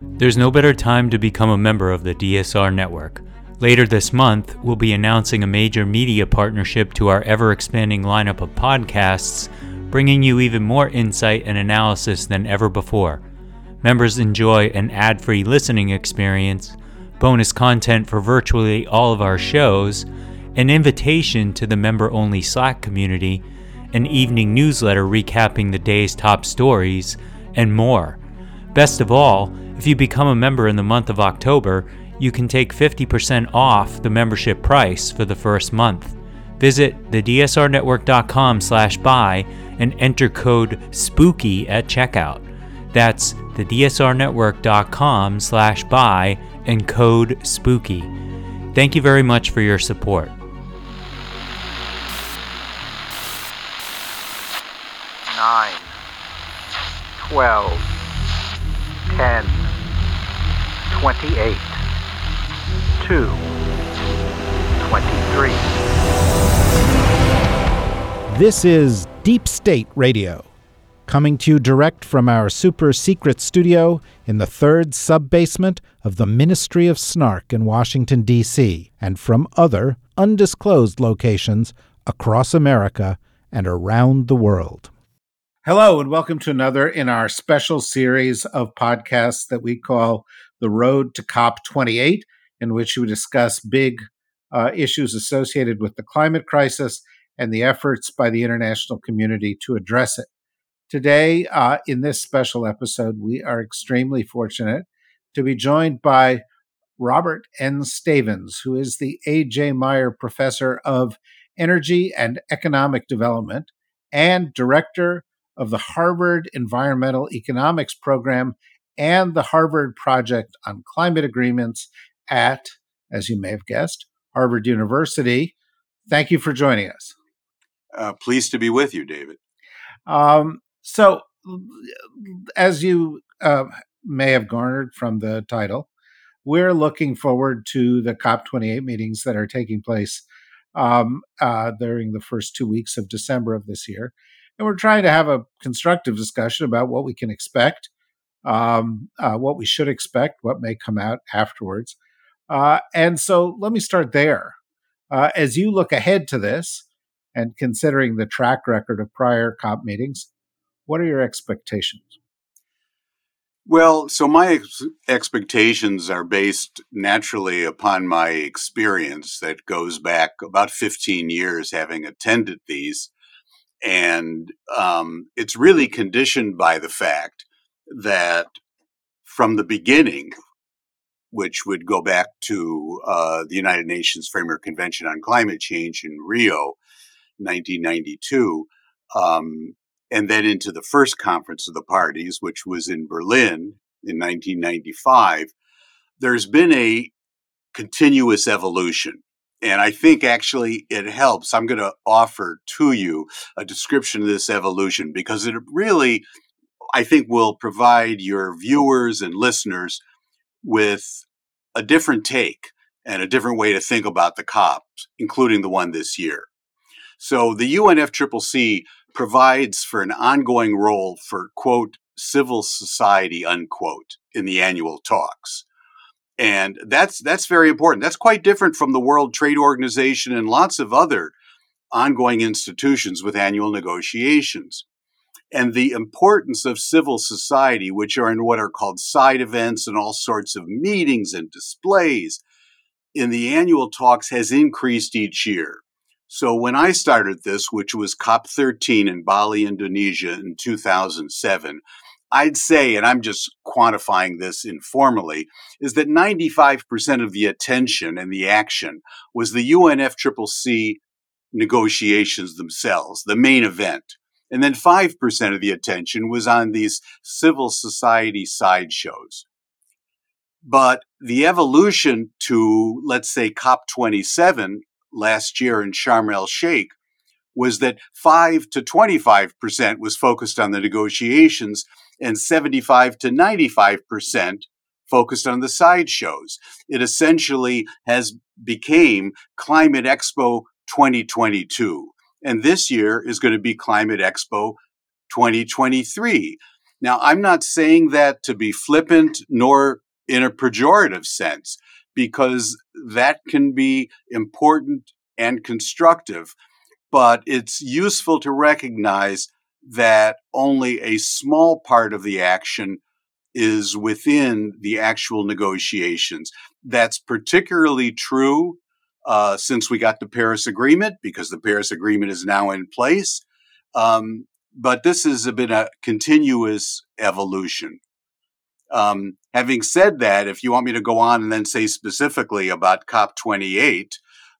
There's no better time to become a member of the DSR network. Later this month, we'll be announcing a major media partnership to our ever expanding lineup of podcasts, bringing you even more insight and analysis than ever before. Members enjoy an ad free listening experience, bonus content for virtually all of our shows, an invitation to the member only Slack community, an evening newsletter recapping the day's top stories, and more. Best of all, if you become a member in the month of October, you can take 50% off the membership price for the first month. Visit thedsrnetwork.com slash buy and enter code SPOOKY at checkout. That's thedsrnetwork.com slash buy and code SPOOKY. Thank you very much for your support. Nine, twelve, ten, twenty-eight, two, twenty-three. This is Deep State Radio, coming to you direct from our super secret studio in the third sub basement of the Ministry of Snark in Washington, D.C., and from other undisclosed locations across America and around the world. Hello, and welcome to another in our special series of podcasts that we call The Road to COP28, in which we discuss big uh, issues associated with the climate crisis and the efforts by the international community to address it. Today, uh, in this special episode, we are extremely fortunate to be joined by Robert N. Stavins, who is the A.J. Meyer Professor of Energy and Economic Development and Director of the Harvard Environmental Economics Program and the Harvard Project on Climate Agreements at, as you may have guessed, Harvard University. Thank you for joining us. Uh, pleased to be with you, David. Um, so, as you uh, may have garnered from the title, we're looking forward to the COP28 meetings that are taking place um, uh, during the first two weeks of December of this year and we're trying to have a constructive discussion about what we can expect, um, uh, what we should expect, what may come out afterwards. Uh, and so let me start there. Uh, as you look ahead to this, and considering the track record of prior COP meetings, what are your expectations? Well, so my ex- expectations are based naturally upon my experience that goes back about 15 years having attended these and um, it's really conditioned by the fact that from the beginning, which would go back to uh, the United Nations Framework Convention on Climate Change in Rio, 1992, um, and then into the first conference of the parties, which was in Berlin in 1995, there's been a continuous evolution and I think actually it helps. I'm going to offer to you a description of this evolution because it really, I think, will provide your viewers and listeners with a different take and a different way to think about the COPs, including the one this year. So the UNFCCC provides for an ongoing role for, quote, civil society, unquote, in the annual talks. And that's that's very important. That's quite different from the World Trade Organization and lots of other ongoing institutions with annual negotiations. And the importance of civil society, which are in what are called side events and all sorts of meetings and displays, in the annual talks has increased each year. So when I started this, which was COP13 in Bali, Indonesia in 2007, I'd say, and I'm just quantifying this informally, is that 95% of the attention and the action was the UNFCCC negotiations themselves, the main event. And then 5% of the attention was on these civil society sideshows. But the evolution to, let's say, COP27 last year in Sharm el Sheikh was that 5 to 25% was focused on the negotiations and 75 to 95% focused on the sideshows. It essentially has became Climate Expo 2022. And this year is going to be Climate Expo 2023. Now, I'm not saying that to be flippant nor in a pejorative sense, because that can be important and constructive. But it's useful to recognize that only a small part of the action is within the actual negotiations. That's particularly true uh, since we got the Paris Agreement, because the Paris Agreement is now in place. Um, but this has been a continuous evolution. Um, having said that, if you want me to go on and then say specifically about COP28,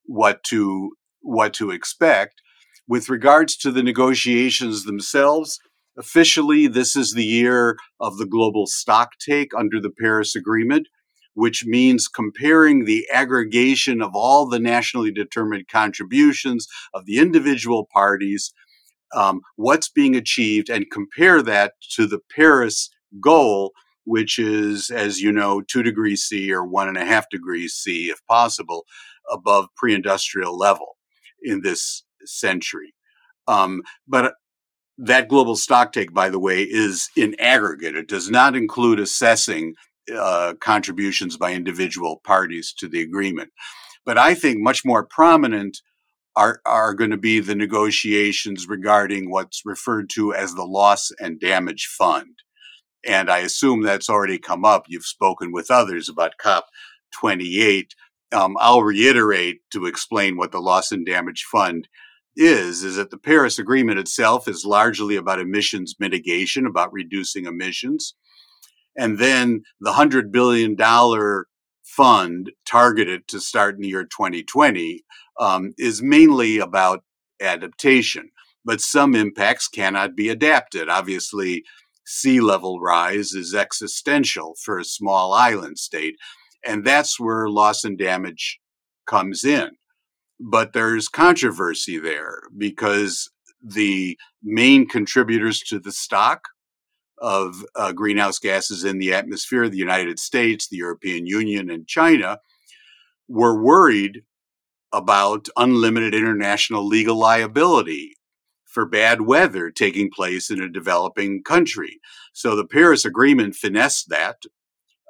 what to what to expect with regards to the negotiations themselves, officially this is the year of the global stock take under the Paris Agreement, which means comparing the aggregation of all the nationally determined contributions of the individual parties um, what's being achieved and compare that to the Paris goal, which is, as you know, two degrees C or one and a half degrees C, if possible, above pre industrial level in this century. Um, but that global stock take, by the way, is in aggregate. It does not include assessing uh, contributions by individual parties to the agreement. But I think much more prominent are, are going to be the negotiations regarding what's referred to as the loss and damage fund. And I assume that's already come up. You've spoken with others about COP 28. Um, I'll reiterate to explain what the loss and damage fund is, is that the Paris Agreement itself is largely about emissions mitigation, about reducing emissions. And then the $100 billion fund targeted to start in the year 2020 um, is mainly about adaptation, but some impacts cannot be adapted. Obviously, sea level rise is existential for a small island state, and that's where loss and damage comes in. But there's controversy there because the main contributors to the stock of uh, greenhouse gases in the atmosphere, the United States, the European Union, and China, were worried about unlimited international legal liability for bad weather taking place in a developing country. So the Paris Agreement finessed that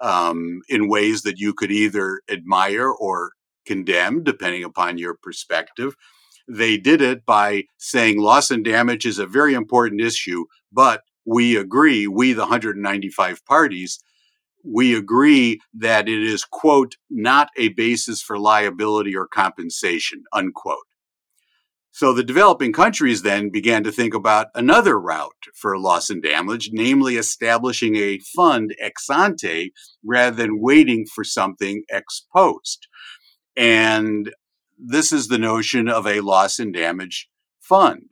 um, in ways that you could either admire or condemn, depending upon your perspective. They did it by saying loss and damage is a very important issue, but we agree, we, the 195 parties, we agree that it is, quote, not a basis for liability or compensation, unquote. So the developing countries then began to think about another route for loss and damage, namely establishing a fund ex ante rather than waiting for something ex post. And this is the notion of a loss and damage fund.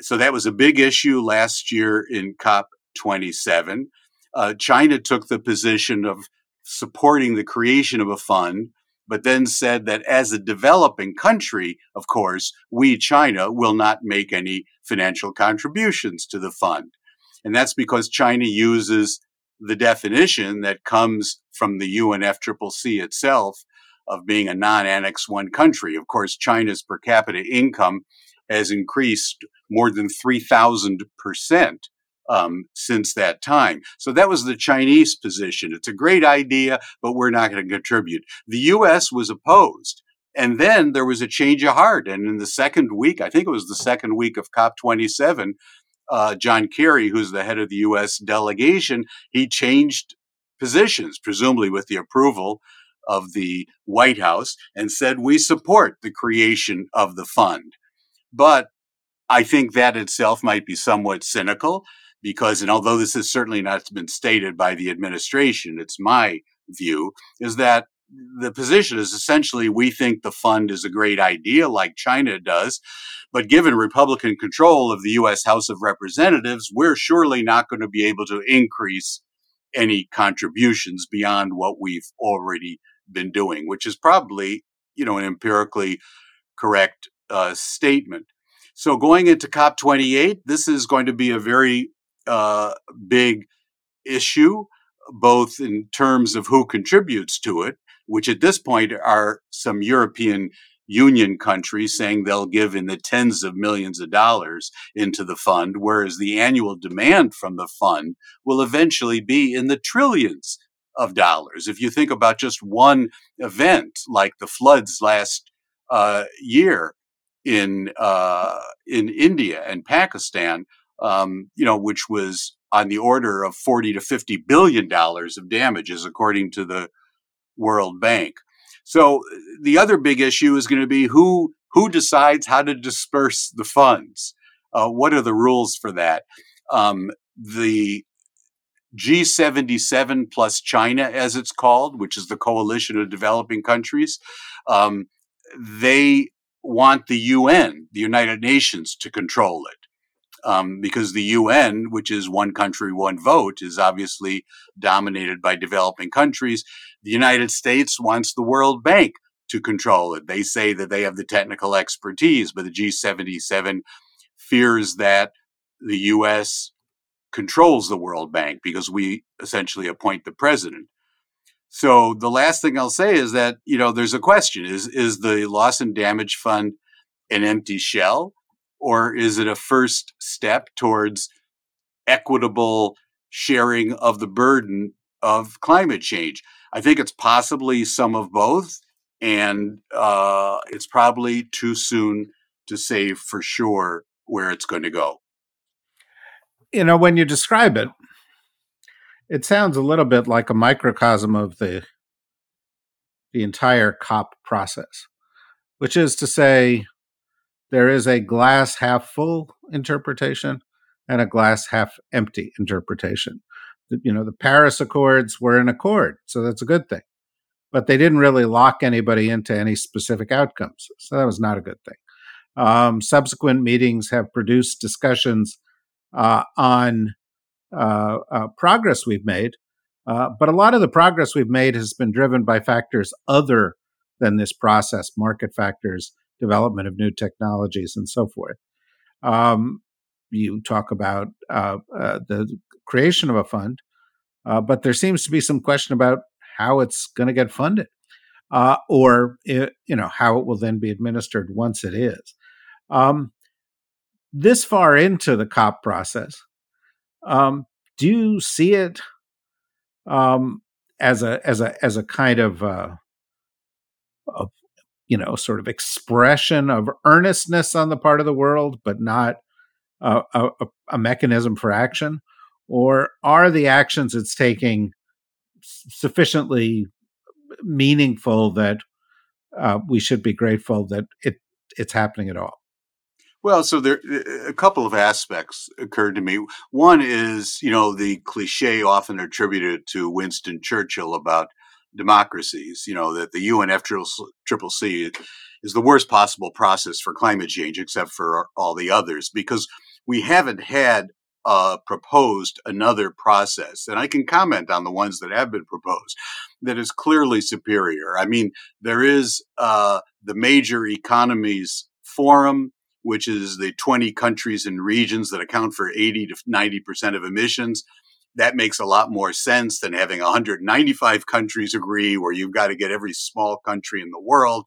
So that was a big issue last year in COP27 uh, China took the position of supporting the creation of a fund, but then said that as a developing country, of course, we, China, will not make any financial contributions to the fund. And that's because China uses the definition that comes from the UNFCCC itself of being a non Annex 1 country. Of course, China's per capita income has increased more than 3,000 percent um, since that time. So that was the Chinese position. It's a great idea, but we're not going to contribute. The U.S. was opposed. And then there was a change of heart. And in the second week, I think it was the second week of COP27, uh, John Kerry, who's the head of the U.S. delegation, he changed positions, presumably with the approval of the White House, and said, We support the creation of the fund. But I think that itself might be somewhat cynical because, and although this has certainly not been stated by the administration, it's my view, is that the position is essentially we think the fund is a great idea, like China does. But given Republican control of the U.S. House of Representatives, we're surely not going to be able to increase any contributions beyond what we've already been doing, which is probably, you know, an empirically correct uh, statement. So going into COP28, this is going to be a very uh, big issue, both in terms of who contributes to it, which at this point are some European union countries saying they'll give in the tens of millions of dollars into the fund, whereas the annual demand from the fund will eventually be in the trillions of dollars. If you think about just one event like the floods last uh, year in uh, in India and Pakistan, um, you know, which was on the order of 40 to 50 billion dollars of damages, according to the World Bank. So the other big issue is going to be who who decides how to disperse the funds. Uh, what are the rules for that? Um, the G77 plus China, as it's called, which is the coalition of developing countries, um, they want the UN, the United Nations, to control it um, because the UN, which is one country, one vote, is obviously dominated by developing countries. The United States wants the World Bank to control it. They say that they have the technical expertise, but the G77 fears that the US controls the World Bank because we essentially appoint the president. So the last thing I'll say is that, you know, there's a question. Is is the loss and damage fund an empty shell? or is it a first step towards equitable sharing of the burden of climate change? I think it's possibly some of both, and uh, it's probably too soon to say for sure where it's going to go. You know, when you describe it, it sounds a little bit like a microcosm of the the entire COP process, which is to say, there is a glass half full interpretation and a glass half empty interpretation. You know, the Paris Accords were an accord, so that's a good thing. But they didn't really lock anybody into any specific outcomes. So that was not a good thing. Um, subsequent meetings have produced discussions uh, on uh, uh, progress we've made. Uh, but a lot of the progress we've made has been driven by factors other than this process, market factors development of new technologies and so forth. Um, you talk about uh, uh, the creation of a fund, but there seems to be some question about how it's going to get funded, uh, or it, you know how it will then be administered once it is. Um, this far into the COP process, um, do you see it um, as a as a as a kind of, uh, of you know, sort of expression of earnestness on the part of the world, but not a, a, a mechanism for action? Or are the actions it's taking sufficiently meaningful that uh, we should be grateful that it it's happening at all? Well, so there a couple of aspects occurred to me. One is, you know, the cliche often attributed to Winston Churchill about democracies, you know, that the UNFCCC is the worst possible process for climate change, except for all the others, because we haven't had uh, proposed another process. And I can comment on the ones that have been proposed that is clearly superior. I mean, there is uh, the Major Economies Forum, which is the 20 countries and regions that account for 80 to 90% of emissions that makes a lot more sense than having 195 countries agree where you've got to get every small country in the world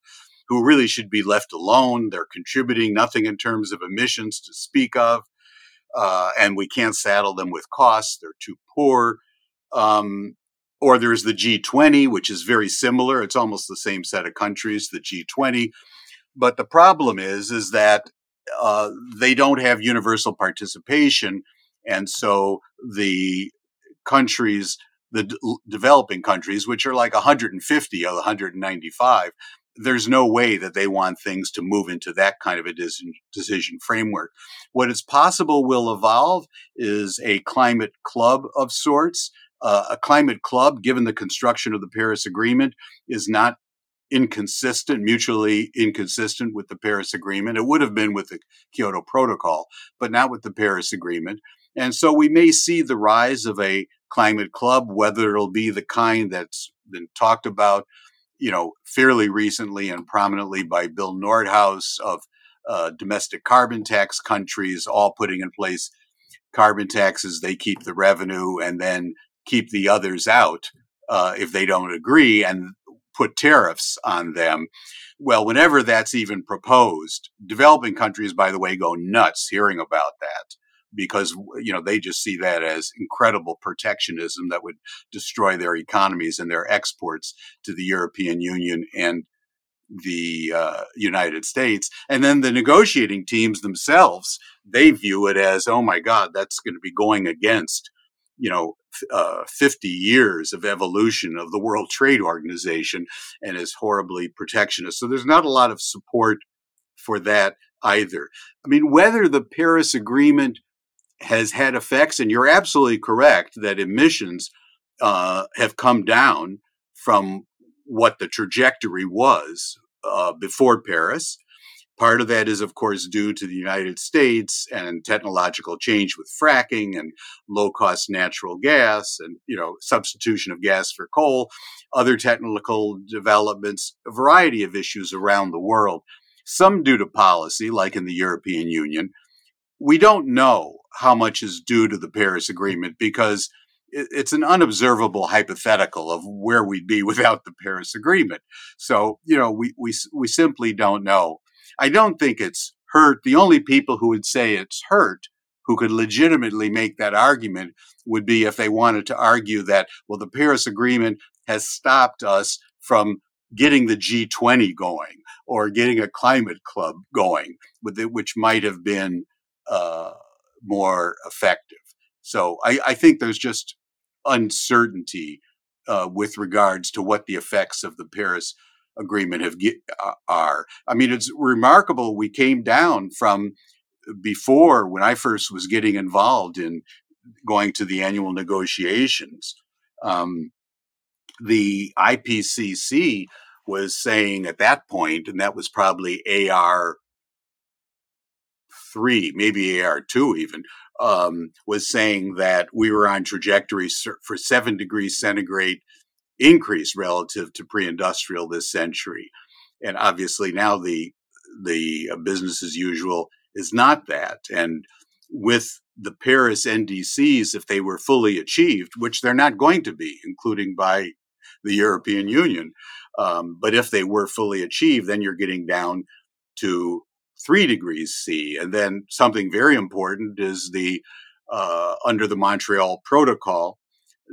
who really should be left alone. They're contributing nothing in terms of emissions to speak of. Uh, and we can't saddle them with costs. They're too poor. Um, or there's the G20, which is very similar. It's almost the same set of countries, the G20. But the problem is, is that uh, they don't have universal participation and so the countries, the d- developing countries, which are like 150 of 195, there's no way that they want things to move into that kind of a decision framework. What is possible will evolve is a climate club of sorts. Uh, a climate club, given the construction of the Paris Agreement, is not inconsistent, mutually inconsistent with the Paris Agreement. It would have been with the Kyoto Protocol, but not with the Paris Agreement. And so we may see the rise of a climate club, whether it'll be the kind that's been talked about, you know, fairly recently and prominently by Bill Nordhaus of uh, domestic carbon tax countries, all putting in place carbon taxes. They keep the revenue and then keep the others out uh, if they don't agree. And put tariffs on them. Well, whenever that's even proposed, developing countries, by the way, go nuts hearing about that because you know they just see that as incredible protectionism that would destroy their economies and their exports to the European Union and the uh, United States. And then the negotiating teams themselves, they view it as, oh my God, that's going to be going against, you know, uh, 50 years of evolution of the World Trade Organization and is horribly protectionist. So there's not a lot of support for that either. I mean, whether the Paris Agreement has had effects, and you're absolutely correct that emissions uh, have come down from what the trajectory was uh, before Paris. Part of that is, of course, due to the United States and technological change with fracking and low cost natural gas and, you know, substitution of gas for coal, other technical developments, a variety of issues around the world. Some due to policy, like in the European Union. We don't know how much is due to the Paris Agreement because it's an unobservable hypothetical of where we'd be without the Paris Agreement. So, you know, we, we, we simply don't know. I don't think it's hurt. The only people who would say it's hurt, who could legitimately make that argument, would be if they wanted to argue that, well, the Paris Agreement has stopped us from getting the G20 going or getting a climate club going, which might have been uh, more effective. So I, I, think there's just uncertainty uh, with regards to what the effects of the Paris Agreement have uh, are. I mean, it's remarkable. We came down from before when I first was getting involved in going to the annual negotiations. Um, the IPCC was saying at that point, and that was probably AR three, maybe AR two even, um, was saying that we were on trajectory for seven degrees centigrade increase relative to pre-industrial this century, and obviously now the the uh, business as usual is not that. And with the Paris NDCs, if they were fully achieved, which they're not going to be, including by the European Union, um, but if they were fully achieved, then you're getting down to three degrees C. And then something very important is the uh, under the Montreal Protocol,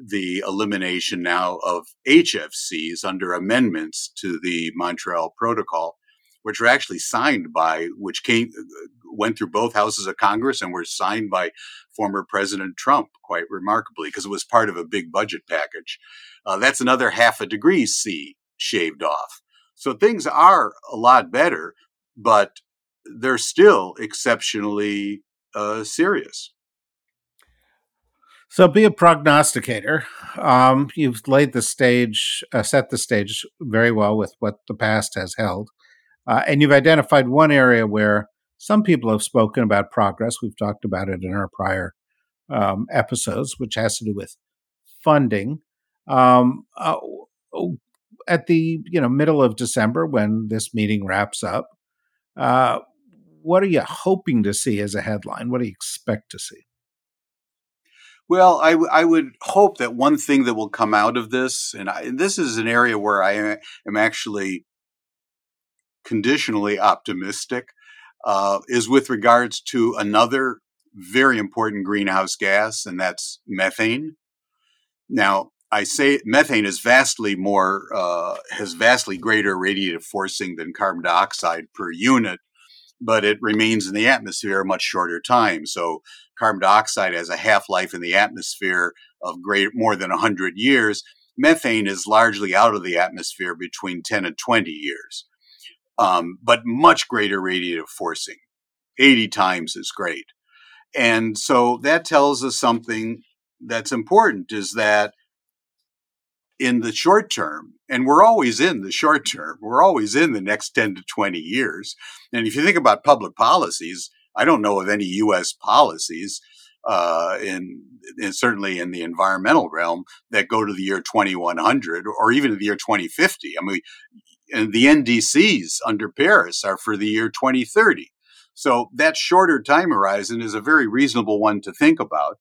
the elimination now of HFCs under amendments to the Montreal Protocol, which were actually signed by, which came went through both houses of Congress and were signed by former President Trump, quite remarkably, because it was part of a big budget package. Uh, that's another half a degree C shaved off. So things are a lot better, but they're still exceptionally uh, serious. So be a prognosticator. Um, you've laid the stage, uh, set the stage very well with what the past has held. Uh, and you've identified one area where some people have spoken about progress. We've talked about it in our prior um, episodes, which has to do with funding. Um, uh, at the you know middle of December, when this meeting wraps up, uh, what are you hoping to see as a headline? What do you expect to see? Well, I, w- I would hope that one thing that will come out of this, and, I, and this is an area where I am actually conditionally optimistic, uh, is with regards to another very important greenhouse gas, and that's methane. Now, I say methane is vastly more, uh, has vastly greater radiative forcing than carbon dioxide per unit but it remains in the atmosphere a much shorter time. So carbon dioxide has a half life in the atmosphere of great more than 100 years. Methane is largely out of the atmosphere between 10 and 20 years, um, but much greater radiative forcing, 80 times as great. And so that tells us something that's important is that in the short term, and we're always in the short term, we're always in the next 10 to 20 years. And if you think about public policies, I don't know of any US policies, uh, in, in, certainly in the environmental realm, that go to the year 2100 or even to the year 2050. I mean, and the NDCs under Paris are for the year 2030. So that shorter time horizon is a very reasonable one to think about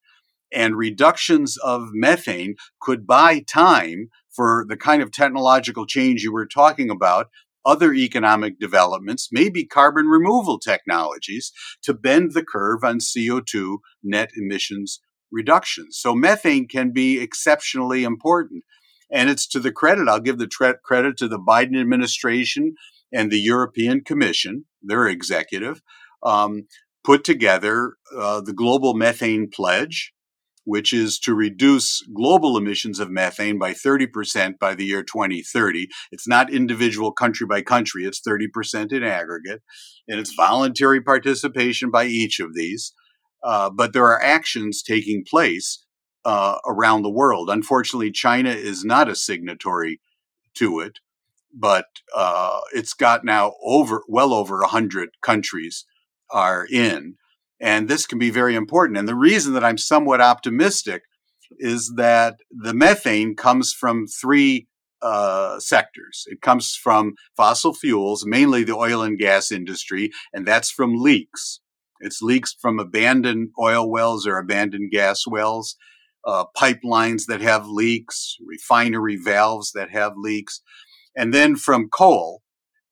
and reductions of methane could buy time for the kind of technological change you were talking about, other economic developments, maybe carbon removal technologies to bend the curve on CO2 net emissions reductions. So methane can be exceptionally important. And it's to the credit, I'll give the tre- credit to the Biden administration and the European Commission, their executive, um, put together uh, the Global Methane Pledge, which is to reduce global emissions of methane by 30% by the year 2030. It's not individual country by country, it's 30% in aggregate. And it's voluntary participation by each of these. Uh, but there are actions taking place uh, around the world. Unfortunately, China is not a signatory to it, but uh, it's got now over well over hundred countries are in, and this can be very important. And the reason that I'm somewhat optimistic is that the methane comes from three uh, sectors. It comes from fossil fuels, mainly the oil and gas industry, and that's from leaks. It's leaks from abandoned oil wells or abandoned gas wells, uh, pipelines that have leaks, refinery valves that have leaks, and then from coal,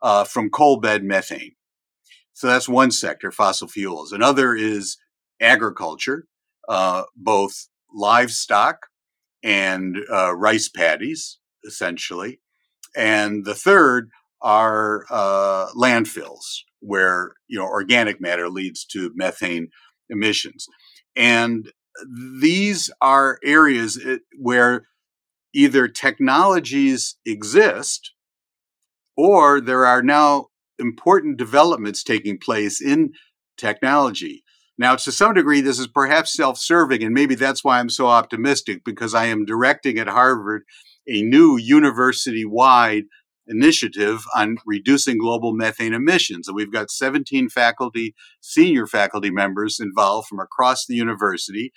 uh, from coal bed methane. So that's one sector, fossil fuels. Another is agriculture, uh, both livestock and uh, rice paddies, essentially. And the third are uh, landfills, where you know organic matter leads to methane emissions, and these are areas eh, where either technologies exist or there are now important developments taking place in technology. Now, to some degree, this is perhaps self serving, and maybe that's why I'm so optimistic because I am directing at Harvard a new university wide initiative on reducing global methane emissions. And we've got 17 faculty, senior faculty members involved from across the university,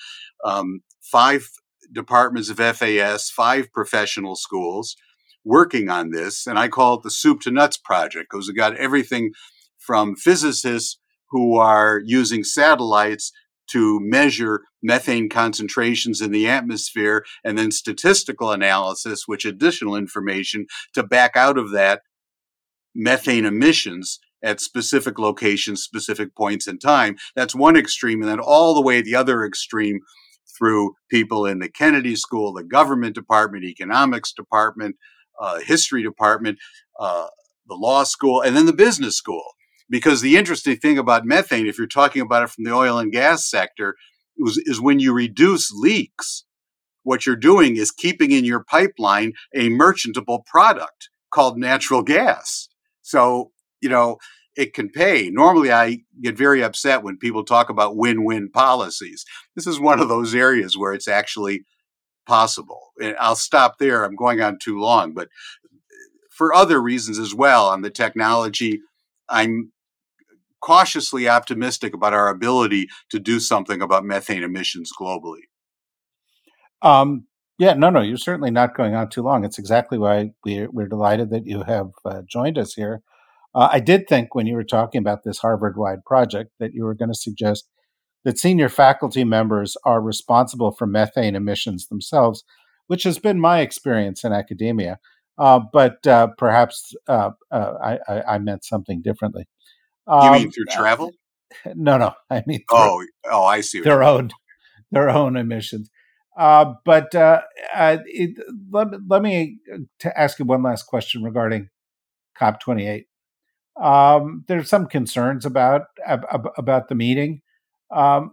um, five departments of FAS, five professional schools working on this. And I call it the soup to nuts project because we got everything from physicists who are using satellites to measure methane concentrations in the atmosphere and then statistical analysis, which additional information to back out of that methane emissions at specific locations, specific points in time. That's one extreme. And then all the way the other extreme through people in the Kennedy School, the government department, economics department, uh, history department, uh, the law school, and then the business school. Because the interesting thing about methane, if you're talking about it from the oil and gas sector, is, is when you reduce leaks, what you're doing is keeping in your pipeline a merchantable product called natural gas. So, you know, it can pay. Normally, I get very upset when people talk about win win policies. This is one of those areas where it's actually possible. And I'll stop there. I'm going on too long, but for other reasons as well on the technology, I'm cautiously optimistic about our ability to do something about methane emissions globally. Um, yeah, no, no, you're certainly not going on too long. It's exactly why we're, we're delighted that you have uh, joined us here. Uh, I did think when you were talking about this Harvard wide project that you were going to suggest that senior faculty members are responsible for methane emissions themselves, which has been my experience in academia. Uh, but uh, perhaps uh, uh I, I, meant something differently. Um, you mean um, through travel? No, no. I mean, oh, oh, I see. Their own, their own emissions. Uh, but uh, it, let, let me to ask you one last question regarding COP28. Um, there's some concerns about about the meeting. Um,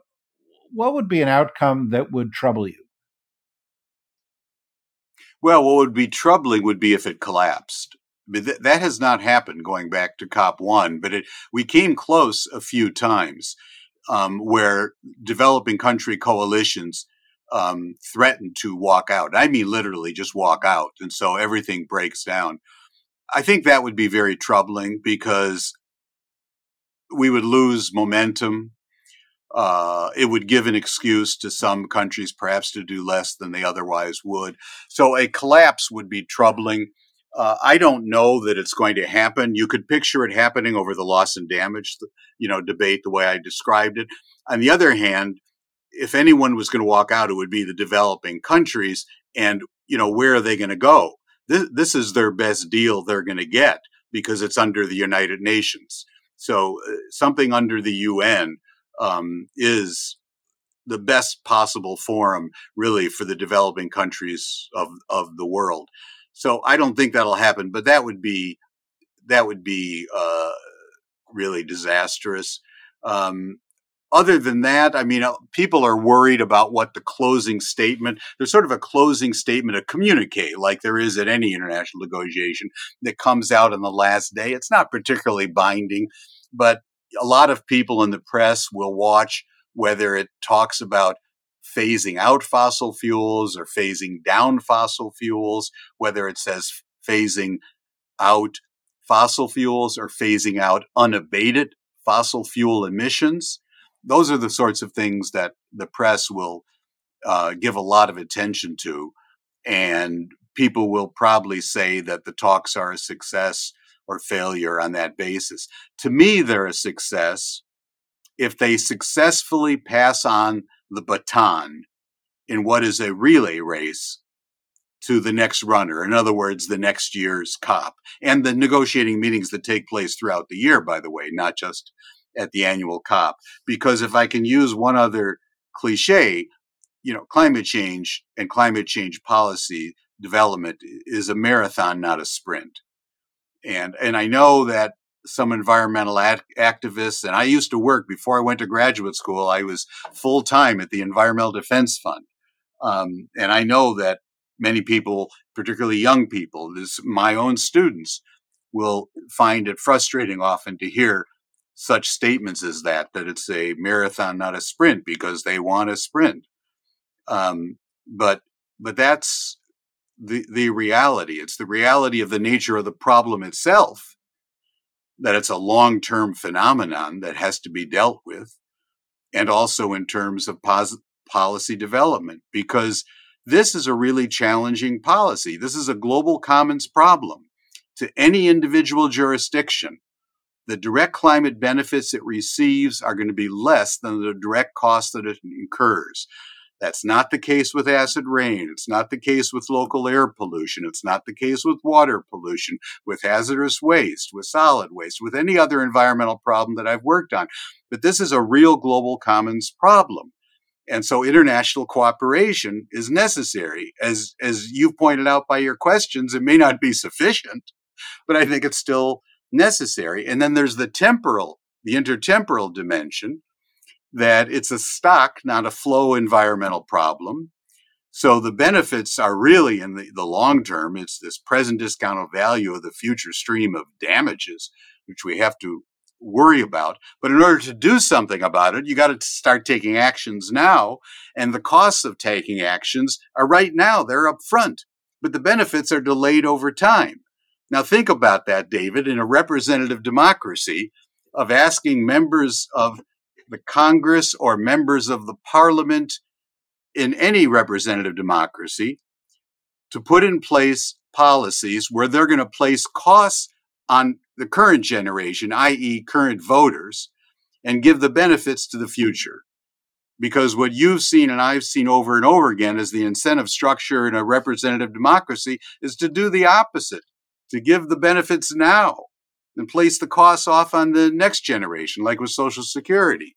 what would be an outcome that would trouble you? Well, what would be troubling would be if it collapsed. But That has not happened going back to COP one, but it, we came close a few times um, where developing country coalitions um, threatened to walk out. I mean, literally just walk out. And so everything breaks down. I think that would be very troubling because we would lose momentum uh, it would give an excuse to some countries perhaps to do less than they otherwise would. So a collapse would be troubling. Uh, I don't know that it's going to happen. You could picture it happening over the loss and damage, you know, debate the way I described it. On the other hand, if anyone was going to walk out, it would be the developing countries. And, you know, where are they going to go? this, this is their best deal they're going to get because it's under the United Nations. So uh, something under the UN um, is the best possible forum, really, for the developing countries of of the world. So I don't think that'll happen, but that would be that would be uh, really disastrous. Um, other than that, I mean, uh, people are worried about what the closing statement, there's sort of a closing statement, a communique, like there is at any international negotiation that comes out on the last day. It's not particularly binding, but a lot of people in the press will watch whether it talks about phasing out fossil fuels or phasing down fossil fuels, whether it says phasing out fossil fuels or phasing out unabated fossil fuel emissions those are the sorts of things that the press will uh, give a lot of attention to. And people will probably say that the talks are a success or failure on that basis. To me, they're a success if they successfully pass on the baton in what is a relay race to the next runner. In other words, the next year's COP and the negotiating meetings that take place throughout the year, by the way, not just at the annual COP. Because if I can use one other cliche, you know, climate change and climate change policy development is a marathon, not a sprint. And and I know that some environmental ad- activists, and I used to work before I went to graduate school. I was full time at the Environmental Defense Fund, um, and I know that many people, particularly young people, this, my own students, will find it frustrating often to hear such statements as that that it's a marathon not a sprint because they want a sprint um, but but that's the the reality. It's the reality of the nature of the problem itself that it's a long-term phenomenon that has to be dealt with and also in terms of pos- policy development because this is a really challenging policy. This is a global commons problem. To any individual jurisdiction the direct climate benefits it receives are going to be less than the direct cost that it incurs. That's not the case with acid rain. It's not the case with local air pollution. It's not the case with water pollution, with hazardous waste, with solid waste, with any other environmental problem that I've worked on. But this is a real global commons problem. And so international cooperation is necessary. As, as you pointed out by your questions, it may not be sufficient, but I think it's still necessary. And then there's the temporal, the intertemporal dimension, that it's a stock, not a flow environmental problem. So the benefits are really in the, the long term, it's this present discounted value of the future stream of damages, which we have to worry about. But in order to do something about it, you got to start taking actions now. And the costs of taking actions are right now, they're up front, but the benefits are delayed over time. Now, think about that, David, in a representative democracy of asking members of the Congress or members of the parliament in any representative democracy to put in place policies where they're going to place costs on the current generation, i.e., current voters, and give the benefits to the future. Because what you've seen and I've seen over and over again is the incentive structure in a representative democracy is to do the opposite to give the benefits now and place the costs off on the next generation, like with Social Security.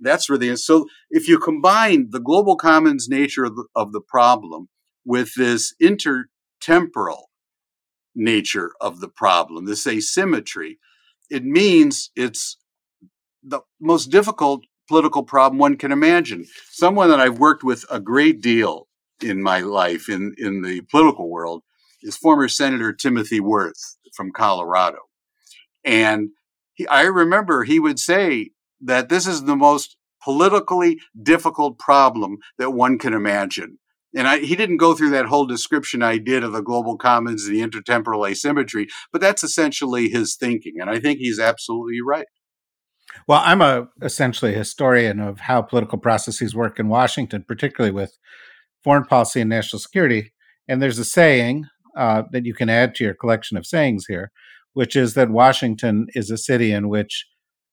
That's really so. If you combine the global commons nature of the, of the problem with this intertemporal nature of the problem, this asymmetry, it means it's the most difficult political problem one can imagine. Someone that I've worked with a great deal in my life in, in the political world is former Senator Timothy Wirth from Colorado. And he, I remember he would say that this is the most politically difficult problem that one can imagine. And I, he didn't go through that whole description I did of the global commons and the intertemporal asymmetry, but that's essentially his thinking. And I think he's absolutely right. Well, I'm a essentially a historian of how political processes work in Washington, particularly with foreign policy and national security. And there's a saying uh, that you can add to your collection of sayings here, which is that Washington is a city in which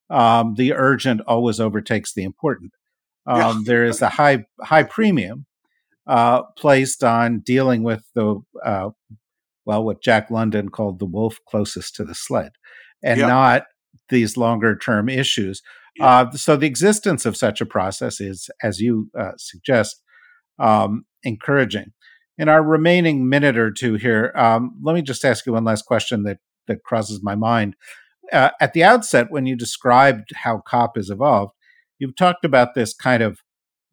um, the urgent always overtakes the important. Um, yeah. There is a high high premium uh, placed on dealing with the uh, well, what Jack London called the wolf closest to the sled, and Yep. not these longer term issues. Yeah. Uh, so the existence of such a process is, as you uh, suggest, um, encouraging. In our remaining minute or two here, um, let me just ask you one last question that that crosses my mind. Uh, at the outset, when you described how COP has evolved, you've talked about this kind of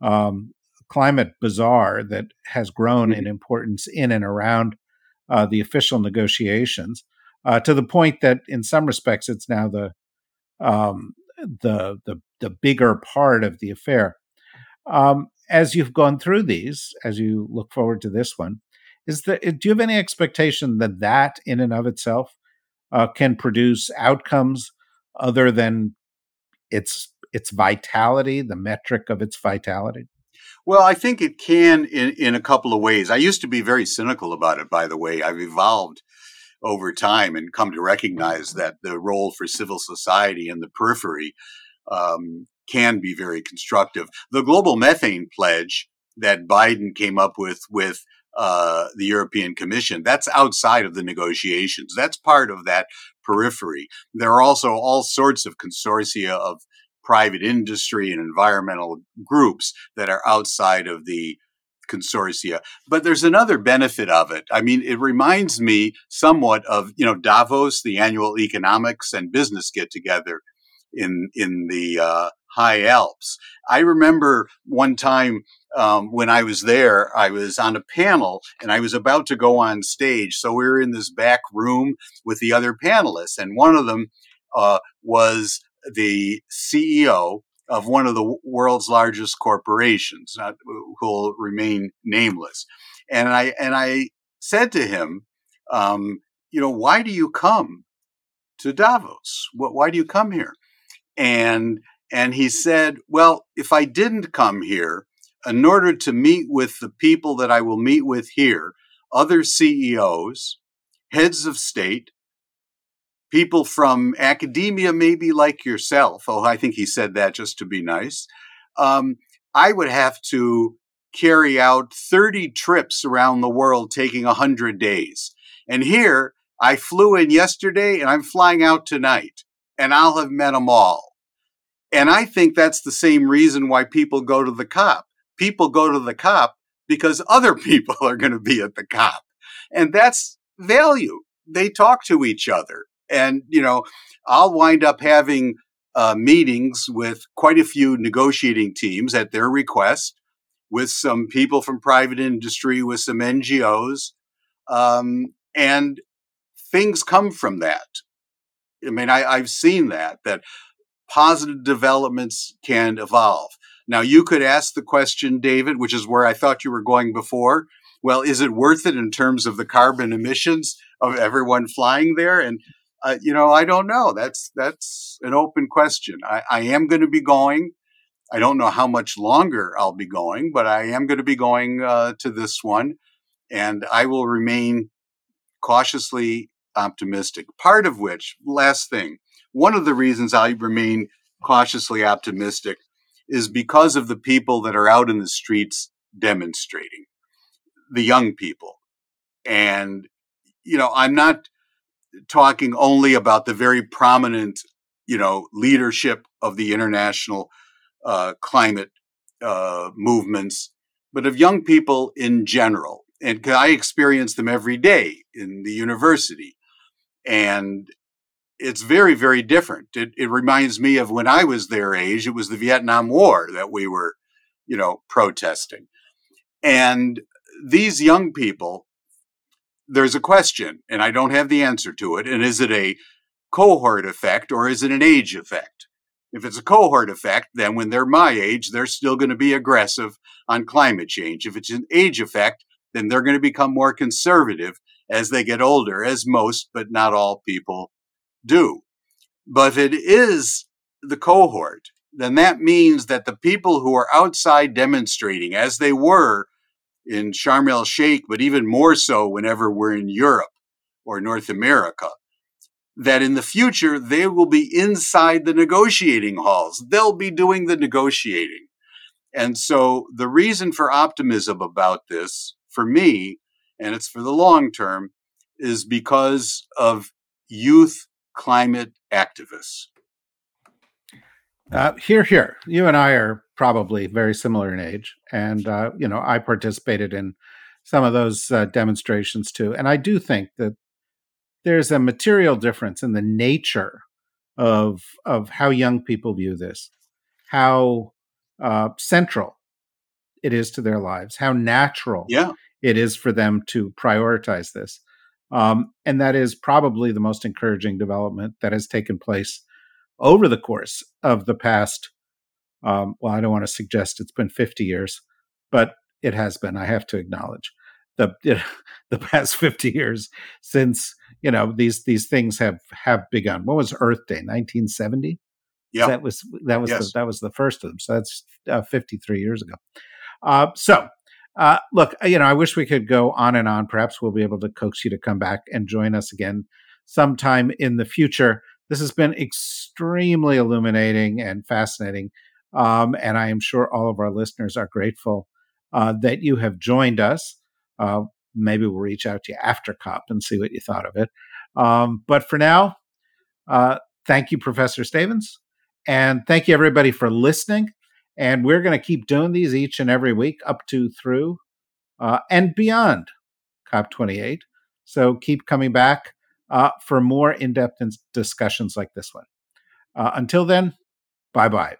um, climate bazaar that has grown in importance in and around uh, the official negotiations, uh, to the point that, in some respects, it's now the um, the the the bigger part of the affair. Um, as you've gone through these, as you look forward to this one, is that do you have any expectation that that in and of itself uh, can produce outcomes other than its its vitality, the metric of its vitality? Well, I think it can in, in a couple of ways. I used to be very cynical about it, by the way. I've evolved over time and come to recognize that the role for civil society in the periphery um, can be very constructive. The global methane pledge that Biden came up with with uh, the European Commission, that's outside of the negotiations. That's part of that periphery. There are also all sorts of consortia of private industry and environmental groups that are outside of the consortia. But there's another benefit of it. I mean, it reminds me somewhat of, you know, Davos, the annual economics and business get together in, in the, uh, high Alps. I remember one time, um, when I was there, I was on a panel and I was about to go on stage. So we were in this back room with the other panelists and one of them, uh, was the CEO of one of the world's largest corporations, not, who'll remain nameless. And I and I said to him, um, you know, why do you come to Davos? Why do you come here? And and he said, well, if I didn't come here, in order to meet with the people that I will meet with here, other CEOs, heads of state, people from academia, maybe like yourself. Oh, I think he said that just to be nice. Um, I would have to carry out 30 trips around the world, taking 100 days. And here, I flew in yesterday and I'm flying out tonight, and I'll have met them all. And I think that's the same reason why people go to the COP. People go to the COP because other people are going to be at the COP. And that's value. They talk to each other and you know i'll wind up having uh, meetings with quite a few negotiating teams at their request with some people from private industry with some ngos um, and things come from that i mean I, i've seen that that positive developments can evolve now you could ask the question david which is where i thought you were going before well is it worth it in terms of the carbon emissions of everyone flying there and uh, you know, I don't know. That's that's an open question. I, I am going to be going. I don't know how much longer I'll be going, but I am going to be going uh, to this one, and I will remain cautiously optimistic. Part of which, last thing, one of the reasons I remain cautiously optimistic is because of the people that are out in the streets demonstrating, the young people, and you know, I'm not talking only about the very prominent, you know, leadership of the international uh, climate uh, movements, but of young people in general. And I experience them every day in the university. And it's very, very different. It, it reminds me of when I was their age, it was the Vietnam War that we were, you know, protesting. And these young people there's a question, and I don't have the answer to it. And is it a cohort effect or is it an age effect? If it's a cohort effect, then when they're my age, they're still going to be aggressive on climate change. If it's an age effect, then they're going to become more conservative as they get older, as most, but not all people do. But if it is the cohort, then that means that the people who are outside demonstrating, as they were in Sharm el Sheikh, but even more so whenever we're in Europe or North America, that in the future they will be inside the negotiating halls. They'll be doing the negotiating. And so the reason for optimism about this, for me, and it's for the long term, is because of youth climate activists. Uh, here, here. You and I are probably very similar in age, and uh, you know I participated in some of those uh, demonstrations too. And I do think that there's a material difference in the nature of of how young people view this, how uh, central it is to their lives, how natural Yeah. it is for them to prioritize this. Um, and that is probably the most encouraging development that has taken place over the course of the past. Um, well, I don't want to suggest it's been 50 years, but it has been. I have to acknowledge the the past 50 years since you know these these things have have begun. What was Earth Day? 1970. Yeah. That was that was Yes. the, that was the first of them. So that's uh, 53 years ago. Uh, so, uh, look, you know, I wish we could go on and on. Perhaps we'll be able to coax you to come back and join us again sometime in the future. This has been extremely illuminating and fascinating. Um, and I am sure all of our listeners are grateful uh, that you have joined us. Uh, maybe we'll reach out to you after COP and see what you thought of it. Um, but for now, uh, thank you, Professor Stavins. And thank you, everybody, for listening. And we're going to keep doing these each and every week up to through uh, and beyond COP28. So keep coming back uh, for more in depth discussions like this one. Uh, until then, bye bye.